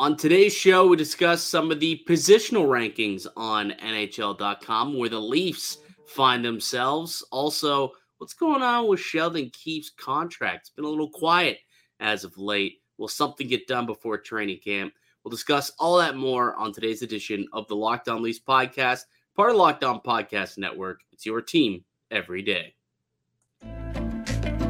On today's show, we discuss some of the positional rankings on NHL.com where the Leafs find themselves. Also, what's going on with Sheldon Keefe's contract? It's been a little quiet as of late. Will something get done before training camp? We'll discuss all that more on today's edition of the Locked On Leafs podcast, part of Locked On Podcast Network. It's your team every day.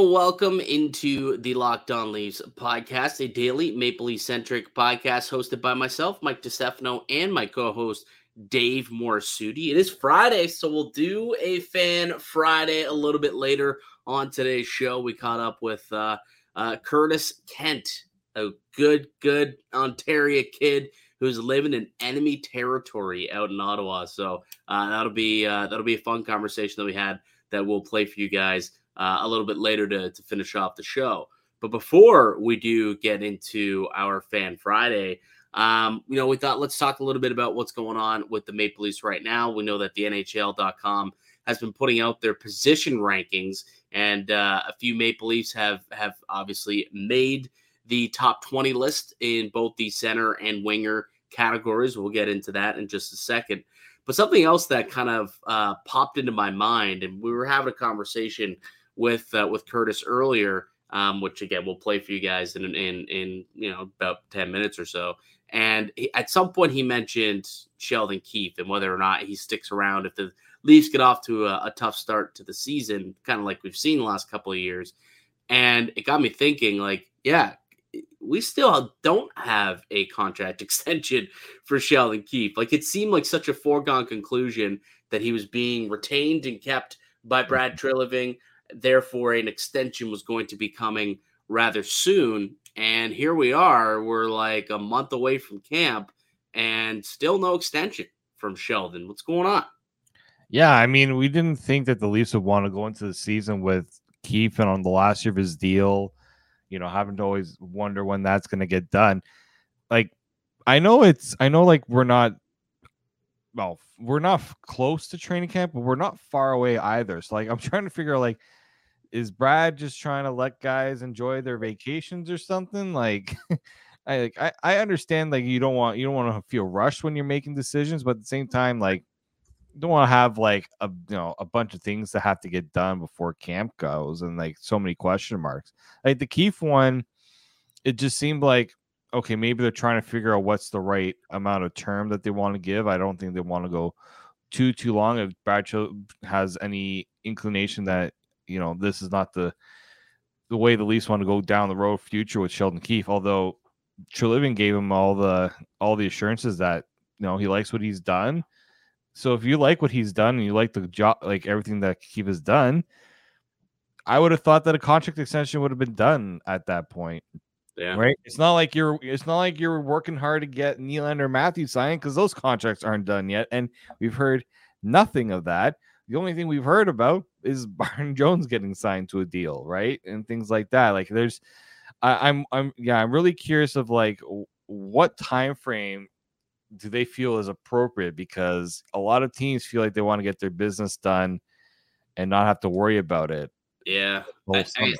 Welcome into the Locked On Leafs podcast, a daily Maple Leaf centric podcast hosted by myself, Mike DiStefano, and my co host, Dave Morassutti. It is Friday, so we'll do a fan Friday a little bit later on today's show. We caught up with uh, uh, Curtis Kent, a good, good Ontario kid who's living in enemy territory out in Ottawa. So uh, that'll be uh, that'll be a fun conversation that we had that we'll play for you guys uh, a little bit later to, to finish off the show. But before we do get into our Fan Friday, um, you know, we thought let's talk a little bit about what's going on with the Maple Leafs right now. We know that the NHL.com has been putting out their position rankings, and uh, a few Maple Leafs have have obviously made the top 20 list in both the center and winger categories. We'll get into that in just a second. But something else that kind of uh, popped into my mind, and we were having a conversation with uh, with Curtis earlier, um, which again we'll play for you guys in in in you know about ten minutes or so. And he, at some point he mentioned Sheldon Keefe and whether or not he sticks around if the Leafs get off to a, a tough start to the season, kind of like we've seen the last couple of years. And it got me thinking, like, yeah, we still don't have a contract extension for Sheldon Keefe. Like it seemed like such a foregone conclusion that he was being retained and kept by Brad mm-hmm. Therefore, an extension was going to be coming rather soon. And here we are. We're like a month away from camp and still no extension from Sheldon. What's going on? Yeah, I mean, we didn't think that the Leafs would want to go into the season with Keefe and on the last year of his deal, you know, having to always wonder when that's going to get done. Like, I know it's, I know like we're not, well, we're not close to training camp, but we're not far away either. So, like, I'm trying to figure out, like, is Brad just trying to let guys enjoy their vacations or something? Like, I like I, I understand like you don't want you don't want to feel rushed when you're making decisions, but at the same time, like you don't want to have like a you know a bunch of things that have to get done before camp goes and like so many question marks. Like the Keefe one, it just seemed like okay, maybe they're trying to figure out what's the right amount of term that they want to give. I don't think they want to go too too long. If Brad has any inclination that you know, this is not the the way the Leafs want to go down the road future with Sheldon Keefe. Although Treliving gave him all the all the assurances that you know he likes what he's done. So if you like what he's done and you like the job, like everything that Keefe has done, I would have thought that a contract extension would have been done at that point. Yeah. Right. It's not like you're. It's not like you're working hard to get Nylander Matthews signed because those contracts aren't done yet, and we've heard nothing of that. The only thing we've heard about is Byron Jones getting signed to a deal, right? And things like that. Like there's I, I'm I'm yeah, I'm really curious of like what time frame do they feel is appropriate because a lot of teams feel like they want to get their business done and not have to worry about it. Yeah. I, I,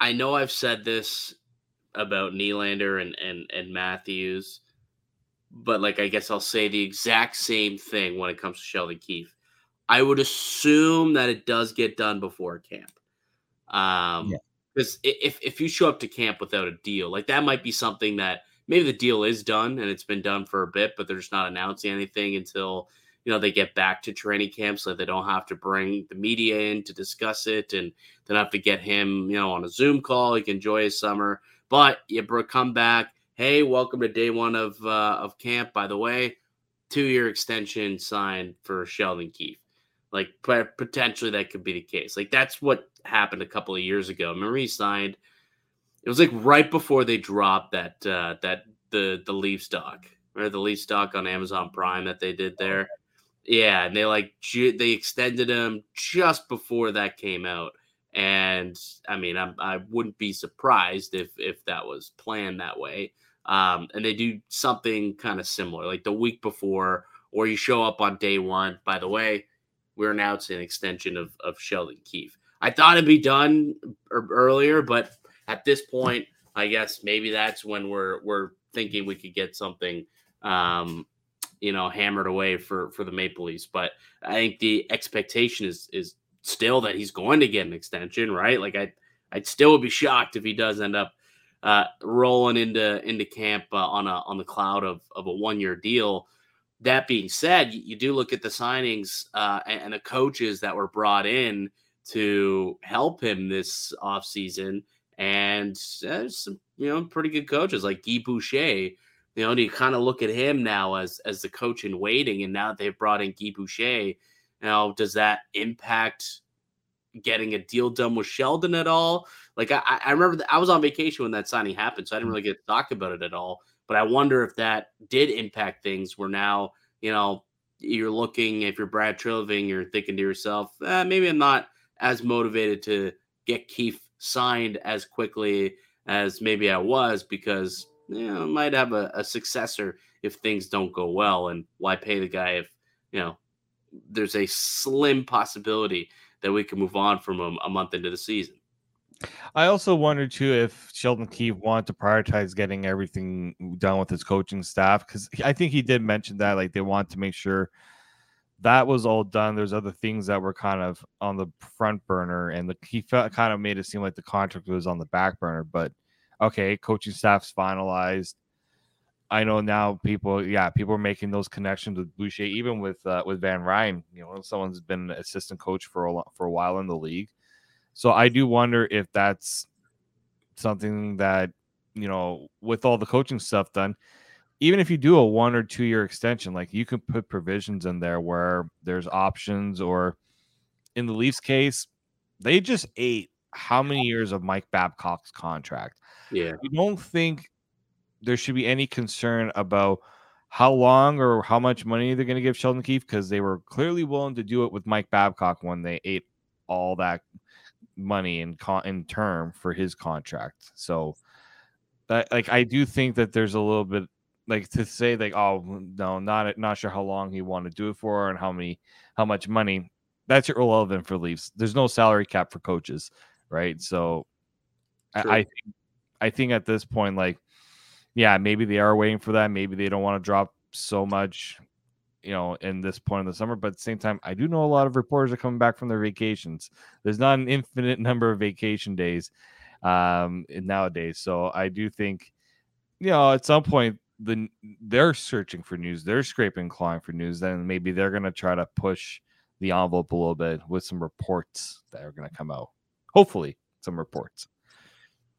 I, know I've said this about Nylander and, and, and Matthews, but like I guess I'll say the exact same thing when it comes to Sheldon Keefe. I would assume that it does get done before camp. Um, because yeah. if if you show up to camp without a deal, like that might be something that maybe the deal is done and it's been done for a bit, but they're just not announcing anything until you know they get back to training camp, so they don't have to bring the media in to discuss it, and they don't have to get him you know on a Zoom call. He can enjoy his summer, but you bro, come back. Hey, welcome to day one of uh, of camp. By the way, two year extension signed for Sheldon Keefe. Like potentially that could be the case. Like that's what happened a couple of years ago. Marie signed. It was like right before they dropped that uh, that the the Leaf stock or the Leaf stock on Amazon Prime that they did there. Yeah, and they like ju- they extended him just before that came out, and I mean, I'm, I wouldn't be surprised if if that was planned that way. Um, and they do something kind of similar, like the week before, or you show up on day one. By the way, we're announcing an extension of of Sheldon Keefe. I thought it'd be done earlier, but at this point, I guess maybe that's when we're we're thinking we could get something um, you know, hammered away for for the Maple Leafs. But I think the expectation is is still that he's going to get an extension, right? Like I I'd still be shocked if he does end up uh, rolling into into camp uh, on a on the cloud of of a one year deal. That being said, you, you, do look at the signings uh, and, and, the coaches that were brought in to help him this offseason. and there's some you know pretty good coaches like Guy Boucher you know, and you kind of look at him now as as the coach in waiting, and now that they've brought in Guy Boucher. Now, does that impact getting a deal done with Sheldon at all? Like, I, I remember I was on vacation when that signing happened, so I didn't really get to talk about it at all. But I wonder if that did impact things. Where now, you know, you're looking if you're Brad Treliving, you're thinking to yourself, eh, maybe I'm not as motivated to get Keefe signed as quickly as maybe I was because you know, I might have a, a successor if things don't go well. And why pay the guy if, you know, there's a slim possibility that we can move on from him a month into the season. I also wondered too if Sheldon Keefe wanted to prioritize getting everything done with his coaching staff because I think he did mention that like they want to make sure that was all done. There's other things that were kind of on the front burner, and the, he felt, kind of made it seem like the contract was on the back burner. But okay, coaching staff's finalized. I know now people, yeah, people are making those connections with Boucher, even with uh, with Van Ryn. You know, someone's been assistant coach for a for a while in the league. So I do wonder if that's something that you know, with all the coaching stuff done, even if you do a one or two year extension, like you can put provisions in there where there's options, or in the Leafs case, they just ate how many years of Mike Babcock's contract. Yeah. You don't think there should be any concern about how long or how much money they're going to give Sheldon Keefe because they were clearly willing to do it with Mike Babcock when they ate all that money in con- in term for his contract. So that like I do think that there's a little bit like to say like oh no not not sure how long he want to do it for and how many how much money that's irrelevant for Leafs. There's no salary cap for coaches, right? So I, I think I think at this point, like, yeah, maybe they are waiting for that. Maybe they don't want to drop so much, you know, in this point in the summer. But at the same time, I do know a lot of reporters are coming back from their vacations. There's not an infinite number of vacation days um, nowadays. So I do think, you know, at some point, the they're searching for news, they're scraping clawing for news. Then maybe they're going to try to push the envelope a little bit with some reports that are going to come out. Hopefully, some reports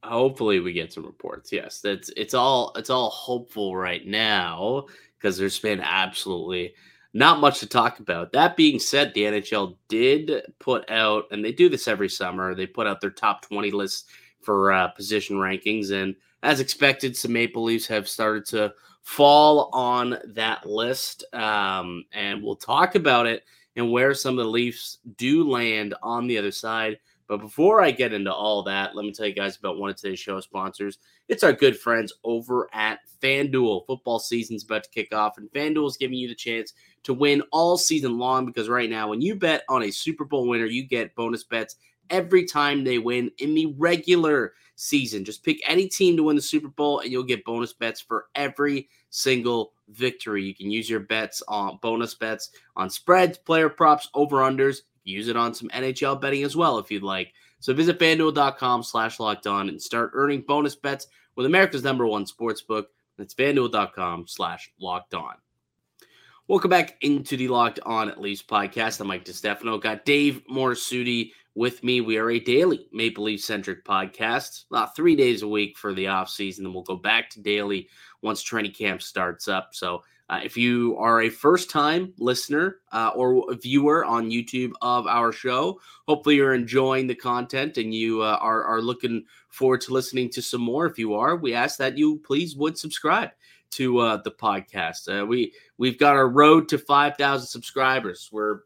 hopefully we get some reports. Yes that's it's all it's all hopeful right now because there's been absolutely not much to talk about. That being said the nhl did put out and they do this every summer they put out their top 20 list for uh, position rankings and as expected some maple leafs have started to fall on that list um, and we'll talk about it and where some of the leafs do land on the other side but before I get into all that, let me tell you guys about one of today's show sponsors. It's our good friends over at FanDuel. Football season's about to kick off, and FanDuel is giving you the chance to win all season long because right now, when you bet on a Super Bowl winner, you get bonus bets every time they win in the regular season. Just pick any team to win the Super Bowl, and you'll get bonus bets for every single victory. You can use your bets on bonus bets on spreads, player props, over unders use it on some NHL betting as well if you'd like. So visit fanduel.com slash locked on and start earning bonus bets with America's number one sports book. That's fanduel.com slash locked on. Welcome back into the Locked On at Leafs podcast. I'm Mike DiStefano. Got Dave Morassutti with me. We are a daily Maple Leaf centric podcast, about three days a week for the offseason. Then we'll go back to daily once training camp starts up. So uh, if you are a first time listener uh, or viewer on YouTube of our show, hopefully you're enjoying the content and you uh, are, are looking forward to listening to some more. If you are, we ask that you please would subscribe to uh, the podcast. Uh, we we've got our road to five thousand subscribers. We're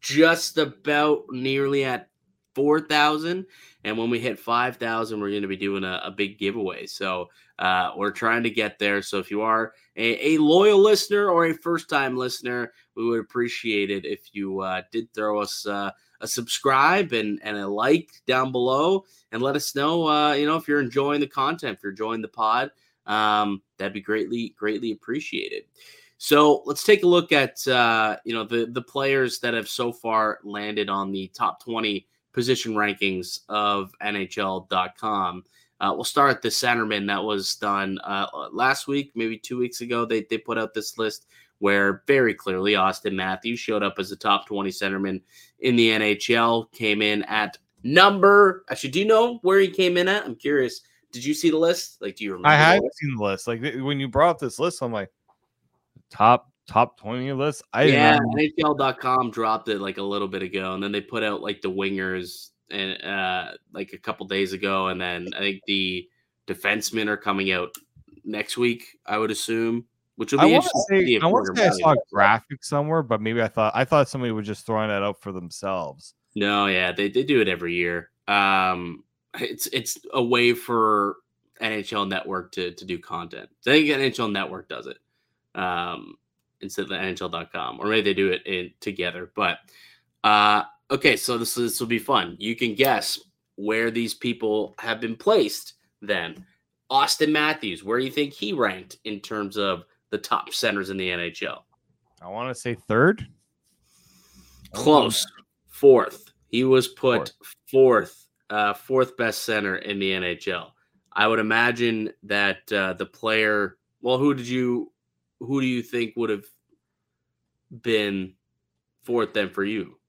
just about nearly at four thousand, and when we hit five thousand, we're going to be doing a, a, big giveaway. So uh, we're trying to get there. So if you are a, a loyal listener or a first time listener, we would appreciate it if you uh, did throw us uh, a subscribe and, and a like down below and let us know, uh, you know, if you're enjoying the content, if you're enjoying the pod, um, that'd be greatly, greatly appreciated. So let's take a look at, uh, you know, the, the players that have so far landed on the top 20 position rankings of NHL.com. Uh, we'll start at the centerman that was done uh, last week, maybe two weeks ago. They, they put out this list where very clearly Austin Matthews showed up as a top 20 centerman in the NHL, came in at number. Actually, do you know where he came in at? I'm curious. Did you see the list? Like, do you remember? I had seen the list. Like when you brought up this list, I'm like, top top 20 list. I yeah, NHL.com dropped it like a little bit ago, and then they put out like the wingers and uh like a couple days ago, and then I think the defensemen are coming out next week. I would assume which will be I interesting. Say, I want to say I saw a graphic somewhere, but maybe I thought I thought somebody was just throwing that out for themselves. No, yeah, they, they do it every year. Um, it's it's a way for NHL Network to to do content. I think NHL Network does it um, instead of the NHL.com, or maybe they do it in together. But uh, okay, so this this will be fun. You can guess where these people have been placed. Then Austin Matthews, where do you think he ranked in terms of the top centers in the NHL? I want to say third. Close. Fourth. He was put fourth, uh, fourth best center in the NHL. I would imagine that uh, the player. Well, who did you? Who do you think would have been fourth then for you?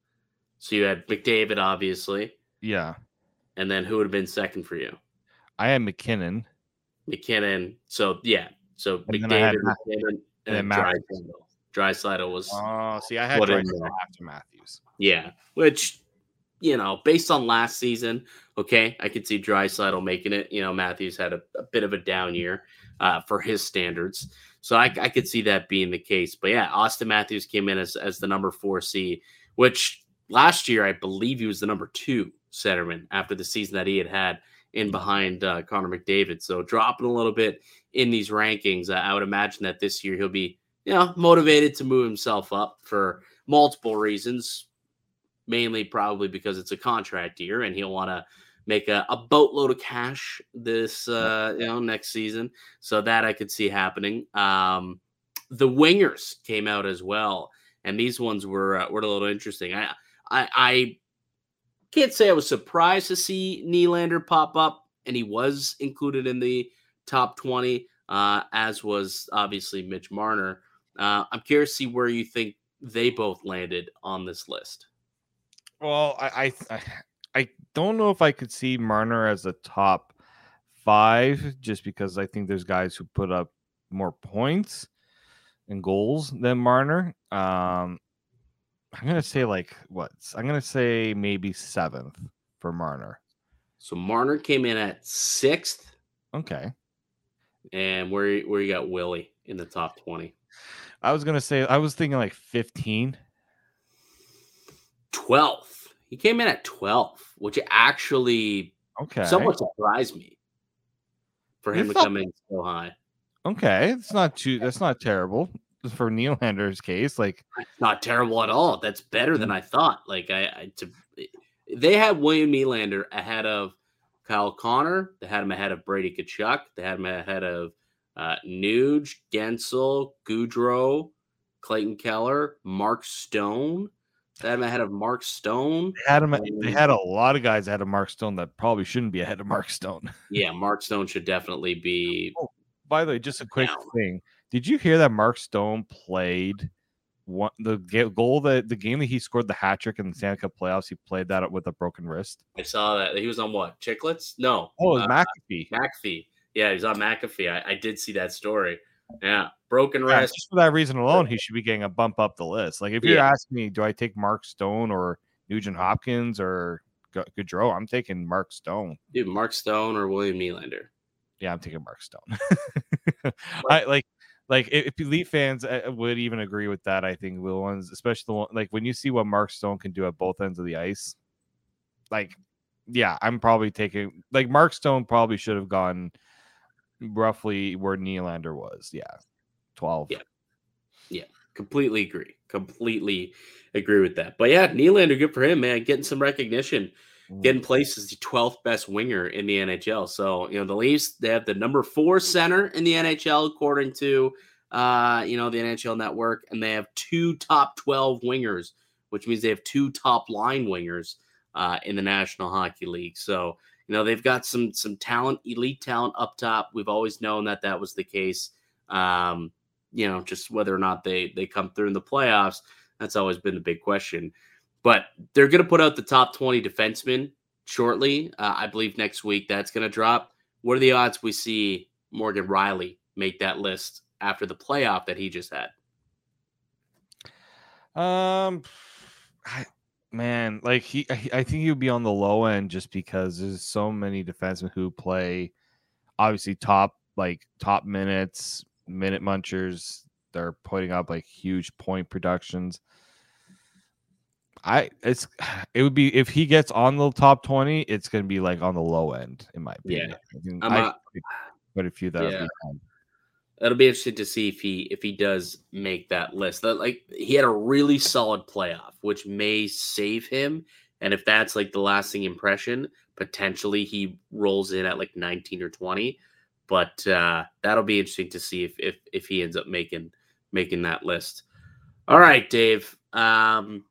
So you had McDavid, obviously. Yeah. And then who would have been second for you? I had MacKinnon. MacKinnon. So yeah, so and McDavid, McDavid and, and Draisaitl. Draisaitl was. Oh, see, I had Draisaitl after Matthews. Yeah, which you know, based on last season, okay, I could see Dry Draisaitl making it. You know, Matthews had a, a bit of a down year uh, for his standards, so I, I could see that being the case. But yeah, Austin Matthews came in as as the number four C, which last year I believe he was the number two centerman after the season that he had had in behind uh, Connor McDavid. So dropping a little bit in these rankings. I would imagine that this year he'll be, you know, motivated to move himself up for multiple reasons, mainly probably because it's a contract year and he'll want to make a, a, boatload of cash this uh, you know next season. So that I could see happening. Um, the wingers came out as well, and these ones were uh, were a little interesting. I, I I can't say I was surprised to see Nylander pop up, and he was included in the top 20, uh, as was obviously Mitch Marner. Uh, I'm curious to see where you think they both landed on this list. Well, I, I, I don't know if I could see Marner as a top five, just because I think there's guys who put up more points and goals than Marner. Um, I'm gonna say like what? I'm gonna say maybe seventh for Marner. So Marner came in at sixth. Okay. And where where you got Willie in the top twenty? I was gonna say I was thinking like 15. 12th. He came in at 12, which actually okay somewhat surprised me for him to come in so high. Okay, it's not too that's not terrible for Nylander's case. Like not terrible at all. That's better than mm. I thought. Like I, I to they had William Nylander ahead of Kyle Connor. They had him ahead of Brady Tkachuk. They had him ahead of uh, Nuge, Guentzel, Gaudreau, Clayton Keller, Mark Stone. They had him ahead of Mark Stone. They had him. They had a lot of guys ahead of Mark Stone that probably shouldn't be ahead of Mark Stone. yeah, Mark Stone should definitely be. Oh, by the way, just a quick down. thing. Did you hear that Mark Stone played one the goal that the game that he scored the hat trick in the Stanley Cup playoffs? He played that with a broken wrist. I saw that he was on what Chiclets? No, oh, uh, McAfee. McAfee. Yeah, he's on McAfee. I, I did see that story. Yeah, broken yeah, wrist. Just for that reason alone, he should be getting a bump up the list. Like if you're yeah. asking me, do I take Mark Stone or Nugent Hopkins or Gaudreau? I'm taking Mark Stone. Dude, Mark Stone or William Nylander. Yeah, I'm taking Mark Stone. I like like if Leaf fans uh, would even agree with that, I think the ones, especially the one like when you see what Mark Stone can do at both ends of the ice, like yeah, I'm probably taking like Mark Stone probably should have gone roughly where Nylander was. Yeah, twelve. Yeah, yeah, completely agree. Completely agree with that. But yeah, Nylander, good for him, man. Getting some recognition. Getting placed as the 12th best winger in the NHL. So you know the Leafs they have the number four center in the NHL according to uh, you know the NHL Network, and they have two top 12 wingers, which means they have two top line wingers uh, in the National Hockey League. So you know they've got some some talent, elite talent up top. We've always known that that was the case. Um, you know, just whether or not they they come through in the playoffs, that's always been the big question. But they're going to put out the top 20 defensemen shortly. Uh, I believe next week that's going to drop. What are the odds we see Morgan Rielly make that list after the playoff that he just had? Um, I, man, like he, I think he would be on the low end just because there's so many defensemen who play, obviously top like top minutes, minute munchers. They're putting up like huge point productions. I it's it would be if he gets on the top twenty, it's gonna be like on the low end in my opinion. Yeah, I, I but a few that yeah it'll be interesting to see if he if he does make that list. That like he had a really solid playoff, which may save him. And if that's like the lasting impression, potentially he rolls in at like 19 or 20. But uh, that'll be interesting to see if if if he ends up making making that list. All right, Dave. Um,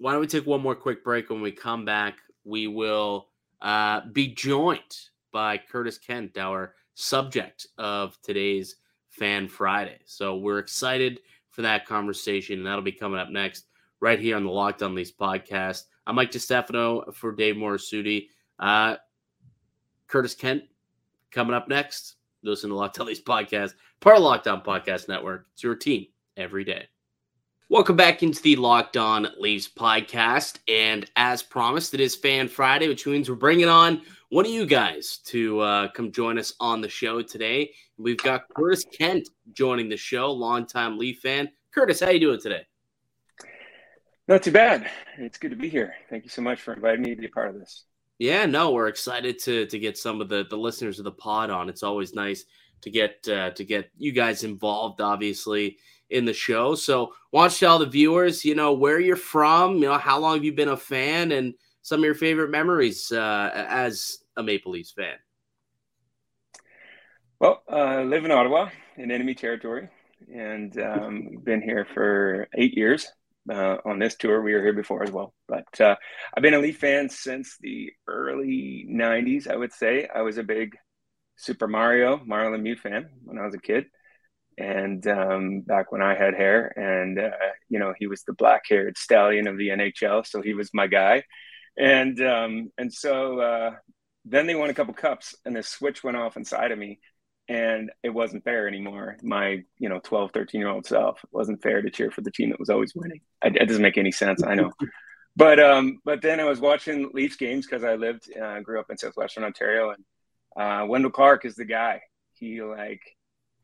why don't we take one more quick break? When we come back, we will uh, be joined by Curtis Kent, our subject of today's Fan Friday. So we're excited for that conversation, and that'll be coming up next right here on the Locked On Leafs podcast. I'm Mike DiStefano for Dave Morassutti. Uh, Curtis Kent coming up next. Listen to Locked On Leafs podcast, part of Locked On Podcast Network. It's your team every day. Welcome back into the Locked On Leafs podcast. And as promised, it is Fan Friday, which means we're bringing on one of you guys to uh, come join us on the show today. We've got Curtis Kent joining the show, longtime Leaf fan. Curtis, how you doing today? Not too bad. It's good to be here. Thank you so much for inviting me to be a part of this. Yeah, no, we're excited to to get some of the the listeners of the pod on. It's always nice to get uh, to get you guys involved, obviously in the show. So, want to tell the viewers, you know, where you're from, you know, how long have you been a fan, and some of your favorite memories uh, as a Maple Leafs fan? Well, uh, I live in Ottawa in enemy territory and um, been here for eight years. Uh, on this tour, we were here before as well. But uh, I've been a Leaf fan since the early 90s, I would say. I was a big Super Mario, Mario Lemieux fan when I was a kid. And um, back when I had hair, and uh, you know, he was the black haired stallion of the NHL. So he was my guy and um, and so uh, then they won a couple cups, and the switch went off inside of me, and it wasn't fair anymore. My you know 12, 13 year old self it wasn't fair to cheer for the team that was always winning. I, it doesn't make any sense, I know. but um, but then I was watching Leafs games because I lived, uh, grew up in southwestern Ontario, and uh, Wendel Clark is the guy. He like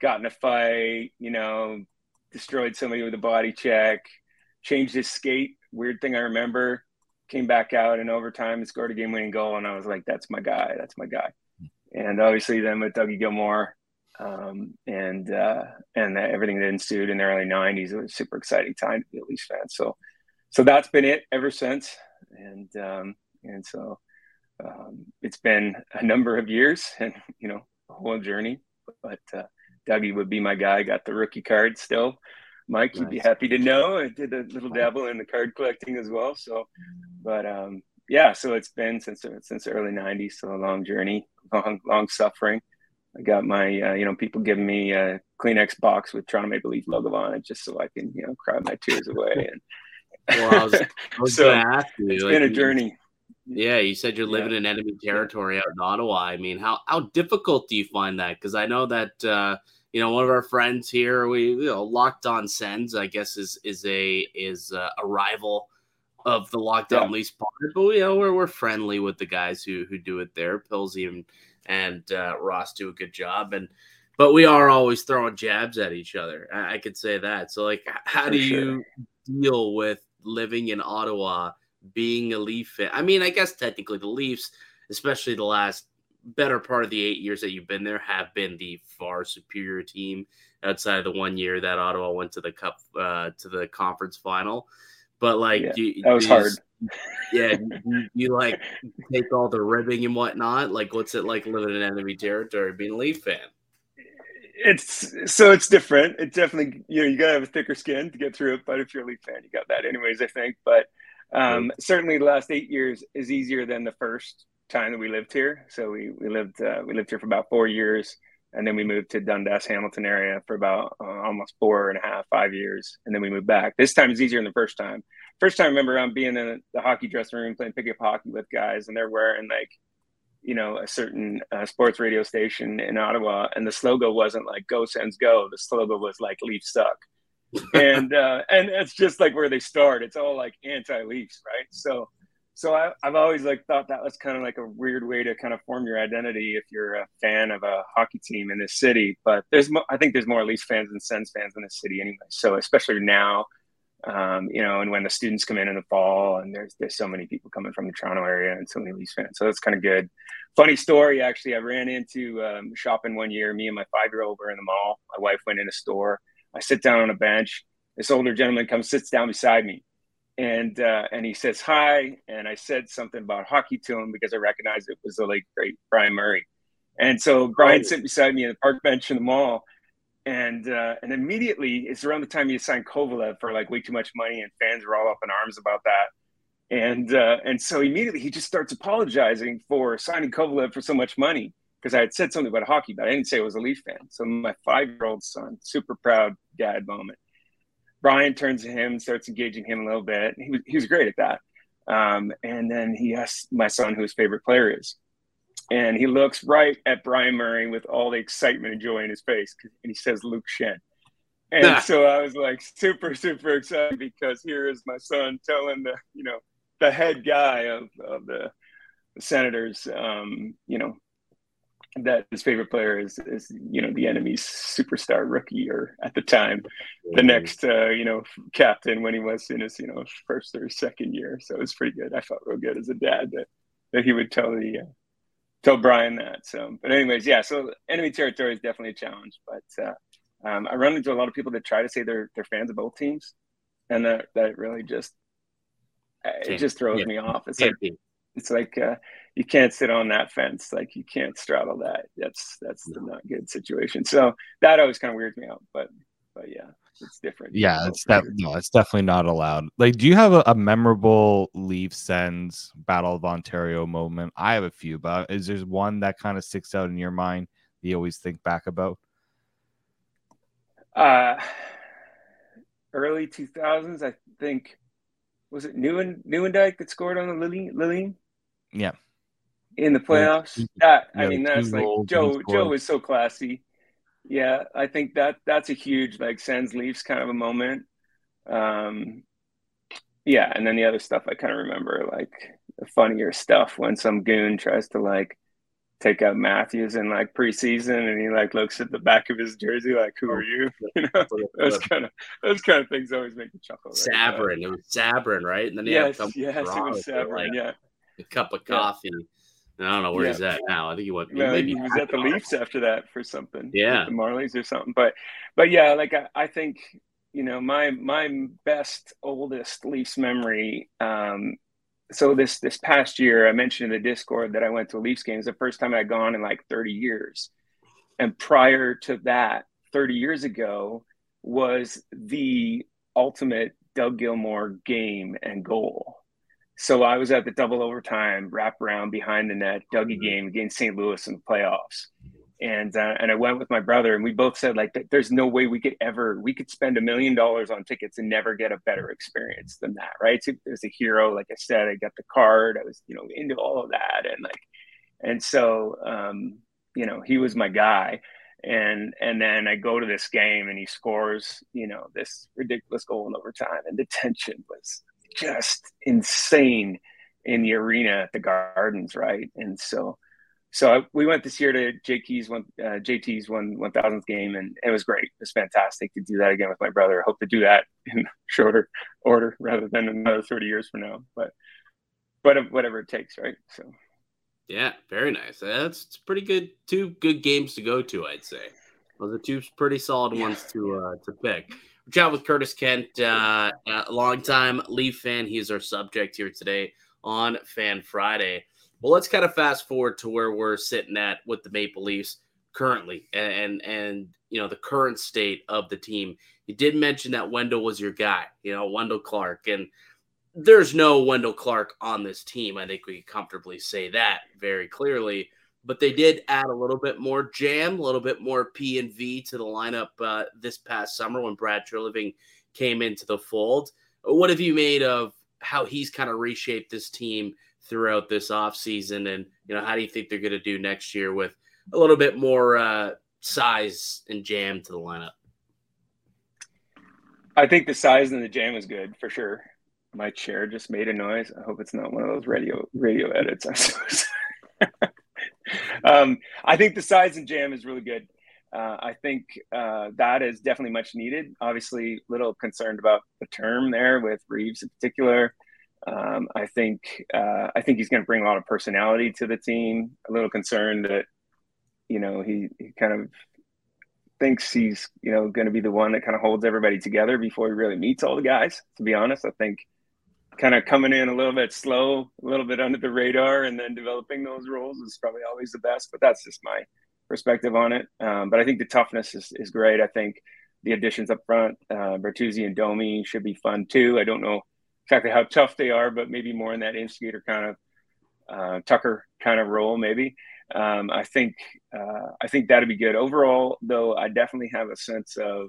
got in a fight, you know, destroyed somebody with a body check, changed his skate. Weird thing I remember came back out in overtime and scored a game winning goal. And I was like, that's my guy. That's my guy. And obviously then with Dougie Gilmour um, and, uh, and everything that ensued in the early nineties, it was super exciting time to be a Leafs fan. So, so that's been it ever since. And, um, and so, um, it's been a number of years and, you know, a whole journey, but, uh, Dougie would be my guy. Got the rookie card still. Mike, nice. you'd be happy to know. I did a little dabble in the card collecting as well. So, but um, yeah, so it's been since since the early '90s. So a long journey, long long suffering. I got my uh, you know people giving me a Kleenex box with Toronto Maple Leaf logo on it just so I can you know cry my tears away. And well, I was, I was so you, it's like, been a journey. Yeah, you said you're living yeah. in enemy territory out in Ottawa. I mean, how how difficult do you find that? Because I know that. Uh, you know, one of our friends here, we you know, Locked On Sens, I guess is is a is a, a rival of the Locked On yeah. Leafs pod, but you know we're we're friendly with the guys who who do it there, Pillsy and and uh, Ross do a good job. And but we are always throwing jabs at each other. I, I could say that. So like, how For do sure. you deal with living in Ottawa, being a Leaf fan? I mean, I guess technically the Leafs, especially the last better part of the eight years that you've been there, have been the far superior team outside of the one year that Ottawa went to the cup uh, to the conference final. But like, yeah, you, that was hard. Yeah, you, you, like take all the ribbing and whatnot. Like, what's it like living in enemy territory, being a Leaf fan? It's so it's different. It definitely you know you gotta have a thicker skin to get through it. But if you're a Leaf fan, you got that anyways. I think, but um, certainly the last eight years is easier than the first time that we lived here. So we we lived uh, we lived here for about four years and then we moved to Dundas, Hamilton area for about uh, almost four and a half, five years, and then we moved back. This time is easier than the first time. First time, I remember I'm being in the hockey dressing room playing pickup hockey with guys, and they're wearing like, you know, a certain uh, sports radio station in Ottawa, and the slogan wasn't like "Go Sens Go." The slogan was like "Leafs suck," and uh, and it's just like where they start. It's all like anti-Leafs, right? So so I, have always like thought that was kind of like a weird way to kind of form your identity if you're a fan of a hockey team in this city. But there's, mo- I think there's more Leafs fans than Sens fans in this city anyway. So especially now, um, you know, and when the students come in in the fall, and there's there's so many people coming from the Toronto area and so many Leafs fans. So that's kind of good. Funny story, actually. I ran into um, shopping one year. Me and my five year old were in the mall. My wife went in a store. I sit down on a bench. This older gentleman comes, sits down beside me and uh, and he says hi, and I said something about hockey to him because I recognized it was the late great Brian Murray, and so Brian sat beside me in the park bench in the mall, and uh, and immediately it's around the time he signed Kovalev for like way too much money, and fans were all up in arms about that, and uh, and so immediately he just starts apologizing for signing Kovalev for so much money because I had said something about hockey, but I didn't say I was a Leaf fan. So my five year old son, super proud dad moment Brian turns to him, starts engaging him a little bit. He was, he was great at that. Um, and then he asks my son who his favorite player is. And he looks right at Brian Murray with all the excitement and joy in his face. And he says, Luke Schenn. And so I was like super, super excited because here is my son telling the, you know, the head guy of, of the, the Senators, um, you know, that his favorite player is is you know the enemy's superstar rookie or at the time the mm-hmm. next uh, you know captain when he was in his you know first or second year so it was pretty good i felt real good as a dad that that he would tell the uh, tell brian that so but anyways yeah so enemy territory is definitely a challenge but uh, um, i run into a lot of people that try to say they're they're fans of both teams and that that really just it just throws yeah. me off it's like it's like uh, you can't sit on that fence. Like you can't straddle that. That's that's no. not good situation. So that always kind of weirds me out. But but yeah, it's different. Yeah, it's that no, it's definitely not allowed. Like, do you have a, a memorable Leaf Sens Battle of Ontario moment? I have a few, but is there one that kind of sticks out in your mind that you always think back about? Uh early two thousands, I think was it Newen Nieuwendyk that scored on the Lily Lily? Yeah. In the playoffs. That I mean that's like Joe Joe is so classy. Yeah, I think that that's a huge like Sens Leafs kind of a moment. Um yeah, and then the other stuff I kind of remember like the funnier stuff when some goon tries to like take out Matthews in like preseason and he like looks at the back of his jersey like who are you? You know those kind of those kind of things always make me chuckle. Right? Sabrin, it was Sabrin, right? And then yes, yes, it was Sabrin, like, yeah a cup of coffee. Yeah. I don't know where yeah. he's at now. I think he went. No, maybe he was at the Leafs after that for something. Yeah, the Marlies or something. But, but yeah, like I, I think you know my my best oldest Leafs memory. Um, so this this past year, I mentioned in the Discord that I went to Leafs games. The first time I'd gone in like 30 years, and prior to that, 30 years ago, was the ultimate Doug Gilmour game and goal. So I was at the double overtime wraparound behind the net Dougie mm-hmm. game against St. Louis in the playoffs. And uh, and I went with my brother, and we both said like, "There's no way we could ever we could spend a million dollars on tickets and never get a better experience than that, right?" So there's a hero, like I said, I got the card, I was you know into all of that, and like, and so um, you know he was my guy, and and then I go to this game and he scores, you know, this ridiculous goal in overtime, and the tension was just insane in the arena at the Gardens, right? And so, so I, we went this year to JT's one uh, JT's one one thousandth game, and it was great. It was fantastic to do that again with my brother. I hope to do that in shorter order rather than another thirty years from now. But but whatever it takes, right? So yeah, very nice. That's pretty good. Two good games to go to, I'd say. Well, the two pretty solid yeah. ones to uh, to pick. Chatting with Curtis Kent, uh, a longtime Leaf fan. He's our subject here today on Fan Friday. Well, let's kind of fast forward to where we're sitting at with the Maple Leafs currently, and and you know the current state of the team. You did mention that Wendel was your guy, you know Wendel Clark, and there's no Wendel Clark on this team. I think we comfortably say that very clearly. But they did add a little bit more jam, a little bit more P and V to the lineup uh, this past summer when Brad Treliving came into the fold. What have you made of how he's kind of reshaped this team throughout this offseason? And, you know, how do you think they're going to do next year with a little bit more uh, size and jam to the lineup? I think the size and the jam is good for sure my chair just made a noise. I hope it's not one of those radio radio edits. I'm so um, I think the size and jam is really good. Uh, I think uh, that is definitely much needed. Obviously, a little concerned about the term there with Reaves in particular. Um, I think uh, I think he's going to bring a lot of personality to the team. A little concerned that you know he, he kind of thinks he's you know going to be the one that kind of holds everybody together before he really meets all the guys. To be honest, I think kind of coming in a little bit slow, a little bit under the radar, and then developing those roles is probably always the best. But that's just my perspective on it. Um, but I think the toughness is, is great. I think the additions up front, uh, Bertuzzi and Domi should be fun too. I don't know exactly how tough they are, but maybe more in that instigator kind of uh, Tucker kind of role, maybe. Um, I think uh, I think that'd be good. Overall, though, I definitely have a sense of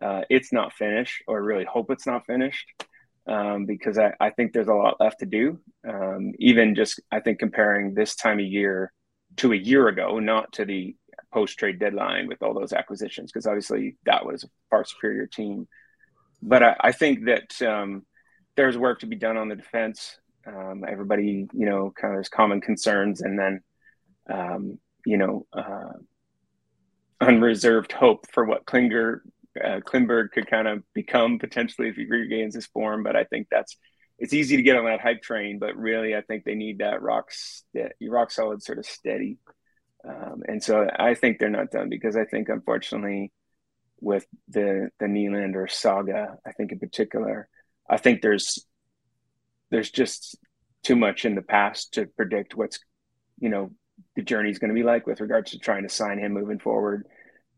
uh, it's not finished, or really hope it's not finished um, because I, I, think there's a lot left to do. Um, even just, I think, comparing this time of year to a year ago, not to the post trade deadline with all those acquisitions, because obviously that was a far superior team. But I, I think that um, there's work to be done on the defense. Um, everybody, you know, kind of has common concerns, and then, um, you know, uh, unreserved hope for what Klinger uh, Klingberg could kind of become potentially if he regains his form. But I think that's it's easy to get on that hype train, but really I think they need that rock st- rock solid sort of steady. Um, and so I think they're not done because I think unfortunately with the the Nylander saga, I think in particular, I think there's there's just too much in the past to predict what's you know the journey is going to be like with regards to trying to sign him moving forward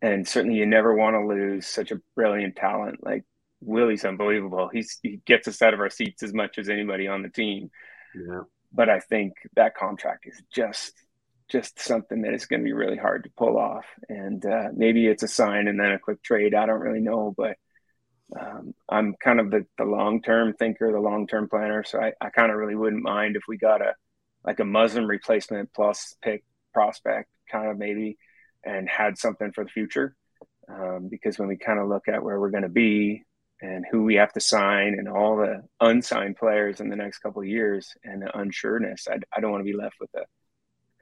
and certainly you never want to lose such a brilliant talent like Willie's unbelievable. He's he gets us out of our seats as much as anybody on the team. Yeah. But I think that contract is just just something that is going to be really hard to pull off. And uh, maybe it's a sign and then a quick trade. I don't really know, but um, I'm kind of the, the long term thinker, the long term planner. So I, I kind of really wouldn't mind if we got a like a Muslim replacement plus pick prospect, kind of maybe and had something for the future. Um, because when we kind of look at where we're going to be and who we have to sign and all the unsigned players in the next couple of years and the unsureness, I, I don't want to be left with a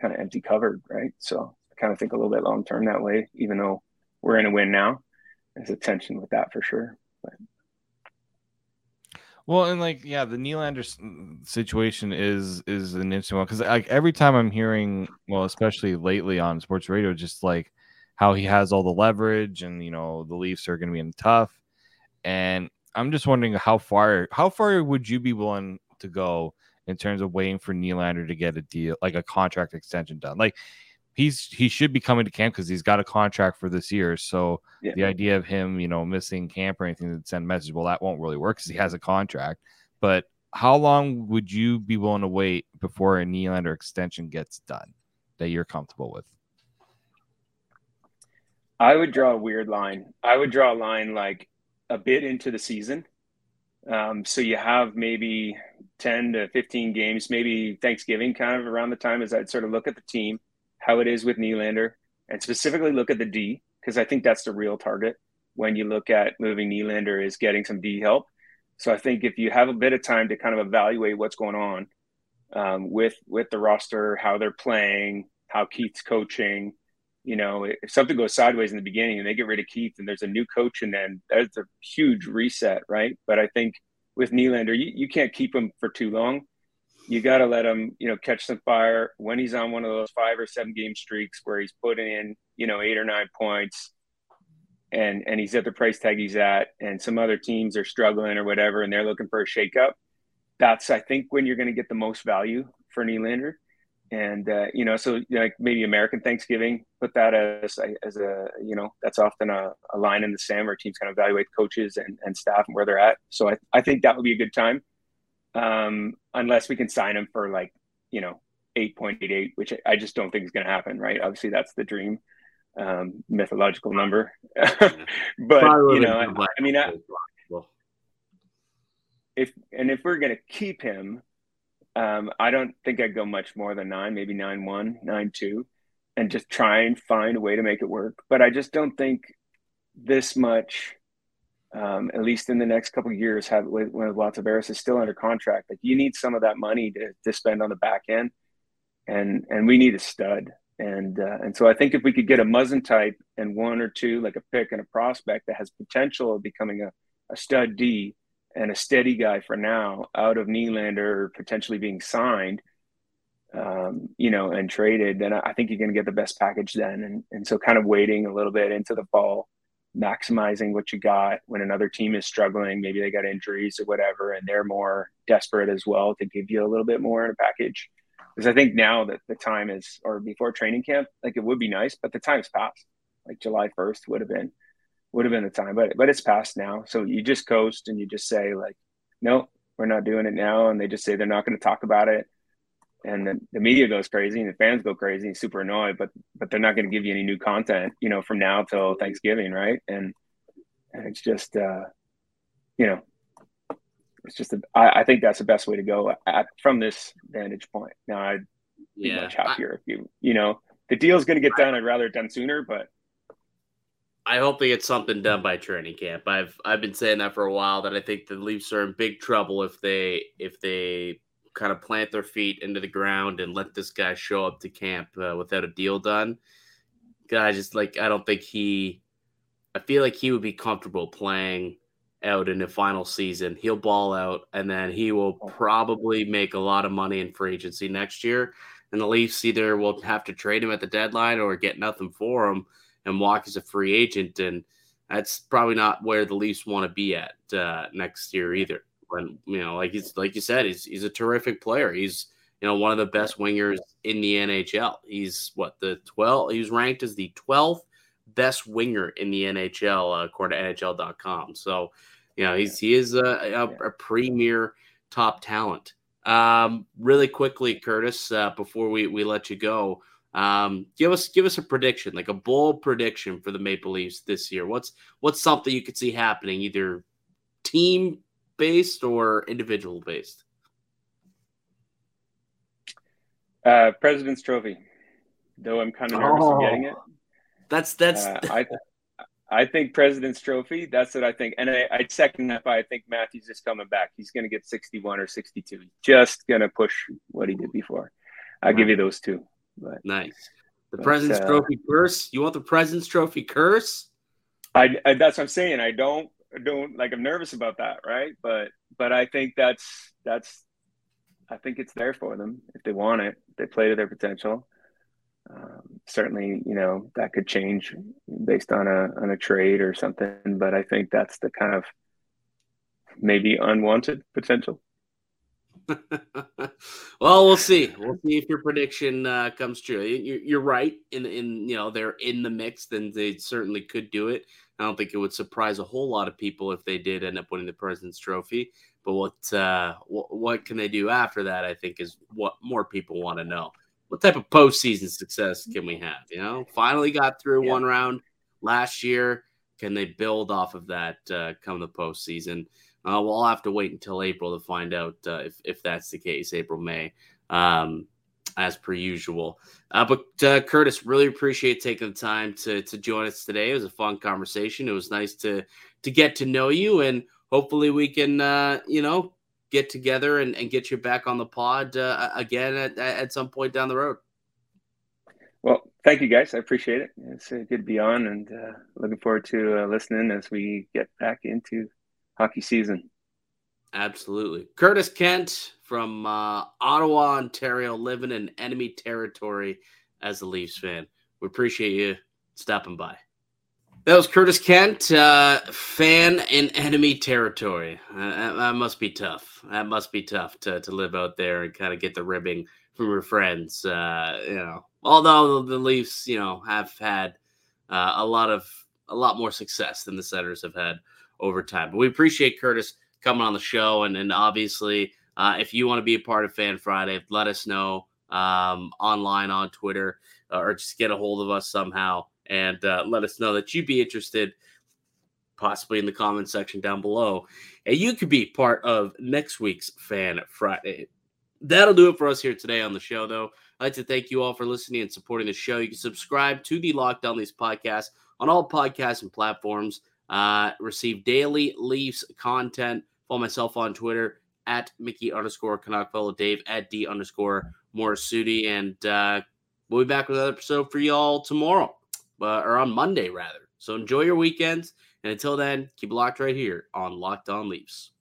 kind of empty cupboard, right? So I kind of think a little bit long term that way, even though we're in a win now. There's a tension with that for sure. Well, and like, yeah, the Nylander mm, situation is is an interesting one because like every time I'm hearing, well, especially lately on sports radio, just like how he has all the leverage and you know the Leafs are going to be in tough, and I'm just wondering how far how far would you be willing to go in terms of waiting for Nylander to get a deal like a contract extension done? Like he's he should be coming to camp because he's got a contract for this year. So yeah. the idea of him, you know, missing camp or anything to send a message, well, that won't really work because he has a contract. But how long would you be willing to wait before a Nylander extension gets done that you're comfortable with? I would draw a weird line. I would draw a line like a bit into the season. Um, so you have maybe 10 to 15 games, maybe Thanksgiving kind of around the time as I'd sort of look at the team how it is with Nylander and specifically look at the D because I think that's the real target when you look at moving Nylander is getting some D help. So I think if you have a bit of time to kind of evaluate what's going on um, with with the roster, how they're playing, how Keefe's coaching. You know, if something goes sideways in the beginning and they get rid of Keith and there's a new coach and then that's a huge reset, right? But I think with Nylander, you, you can't keep him for too long. You got to let him, you know, catch some fire when he's on one of those five or seven game streaks where he's putting in, you know, eight or nine points and and he's at the price tag he's at, and some other teams are struggling or whatever, and they're looking for a shakeup. That's I think when you're going to get the most value for Nylander, and uh, you know, so like maybe American Thanksgiving, put that as as a you know that's often a, a line in the sand where teams kind of evaluate coaches and, and staff and where they're at. So I I think that would be a good time, um, unless we can sign him for like you know 8.88, which I just don't think is going to happen. Right? Obviously, that's the dream um, mythological number. but you know, I, I mean, I, if and if we're going to keep him, um, I don't think I'd go much more than nine, maybe nine one, nine two, and just try and find a way to make it work. But I just don't think this much. Um, at least in the next couple years, have when of is still under contract, like you need some of that money to, to spend on the back end, and and we need a stud. And uh, and so I think if we could get a Muzzin type and one or two, like a pick and a prospect that has potential of becoming a, a stud D and a steady guy for now out of Nylander potentially being signed, um, you know, and traded, then I think you're going to get the best package then. And, and so kind of waiting a little bit into the fall, maximizing what you got when another team is struggling, maybe they got injuries or whatever, and they're more desperate as well to give you a little bit more in a package because I think now that the time is, or before training camp, like it would be nice, but the time's passed. Like July first would have been, would have been the time, but but it's passed now. So you just coast and you just say like, no, we're not doing it now, and they just say they're not going to talk about it, and then the media goes crazy and the fans go crazy and super annoyed, but but they're not going to give you any new content, you know, from now till Thanksgiving, right? And and it's just, uh, you know, it's just a, I, I think that's the best way to go at, from this vantage point. Now I'd be yeah, much happier I, if you you know the deal's going to get done. I'd rather it done sooner, but I hope they get something done by training camp. I've I've been saying that for a while that I think the Leafs are in big trouble if they if they kind of plant their feet into the ground and let this guy show up to camp uh, without a deal done. Guy just like I don't think he. I feel like he would be comfortable playing out in the final season. He'll ball out, and then he will oh. probably make a lot of money in free agency next year. And the Leafs either will have to trade him at the deadline or get nothing for him and walk as a free agent. And that's probably not where the Leafs want to be at uh, next year either. When you know, like he's like you said, he's he's a terrific player. He's you know one of the best wingers in the NHL. He's what the 12. He was ranked as the 12th best winger in the NHL uh, according to NHL.com. So you know, he's he is a, a, a premier top talent. Um, really quickly, Curtis, uh, before we, we let you go, um, give us give us a prediction, like a bold prediction for the Maple Leafs this year. What's what's something you could see happening, either team based or individual based? Uh, President's Trophy. Though I'm kind of nervous oh, of getting it. That's that's. Uh, I I think President's Trophy. That's what I think, and I, I second that by I think Matthews is coming back. He's going to get 61 or 62. Just going to push what he did before. I'll right. give you those two. But, nice. The but, President's uh, Trophy curse. You want the President's Trophy curse? I, I that's what I'm saying. I don't don't like. I'm nervous about that, right? But but I think that's that's. I think it's there for them if they want it. They play to their potential. Um, certainly, you know that could change based on a on a trade or something. But I think that's the kind of maybe unwanted potential. well, we'll see. We'll see if your prediction uh, comes true. You're, right. In in you know they're in the mix, then they certainly could do it. I don't think it would surprise a whole lot of people if they did end up winning the President's Trophy. But what uh, what, what can they do after that? I think is what more people want to know what type of postseason success can we have? You know, finally got through yeah. one round last year. Can they build off of that uh, come the postseason? Uh, we'll have to wait until April to find out uh, if, if that's the case, April, May, um, as per usual. Uh, but uh, Curtis, really appreciate taking the time to, to join us today. It was a fun conversation. It was nice to to get to know you, and hopefully we can, uh, you know, get together and, and get you back on the pod uh, again at, at some point down the road. Well, thank you guys. I appreciate it. It's uh, good to be on and uh, looking forward to listening as we get back into hockey season. Absolutely. Curtis Kent from uh, Ottawa, Ontario, living in enemy territory as a Leafs fan. We appreciate you stopping by. That was Curtis Kent, uh, fan in enemy territory. Uh, that must be tough. That must be tough to, to live out there and kind of get the ribbing from your friends. Uh, you know, although the Leafs, you know, have had uh, a lot of a lot more success than the Senators have had over time. But we appreciate Curtis coming on the show, and obviously, uh, if you want to be a part of Fan Friday, let us know um, online on Twitter uh, or just get a hold of us somehow and uh, let us know that you'd be interested, possibly in the comment section down below. And you could be part of next week's Fan Friday. That'll do it for us here today on the show, though. I'd like to thank you all for listening and supporting the show. You can subscribe to the Locked On Leafs podcast on all podcasts and platforms. Uh, receive daily Leafs content. Follow myself on Twitter at Mickey underscore Canuck. Follow Dave at D underscore Morassutti. And uh, we'll be back with another episode for y'all tomorrow uh, or on Monday rather. So enjoy your weekends, and until then, keep locked right here on Locked On Leafs.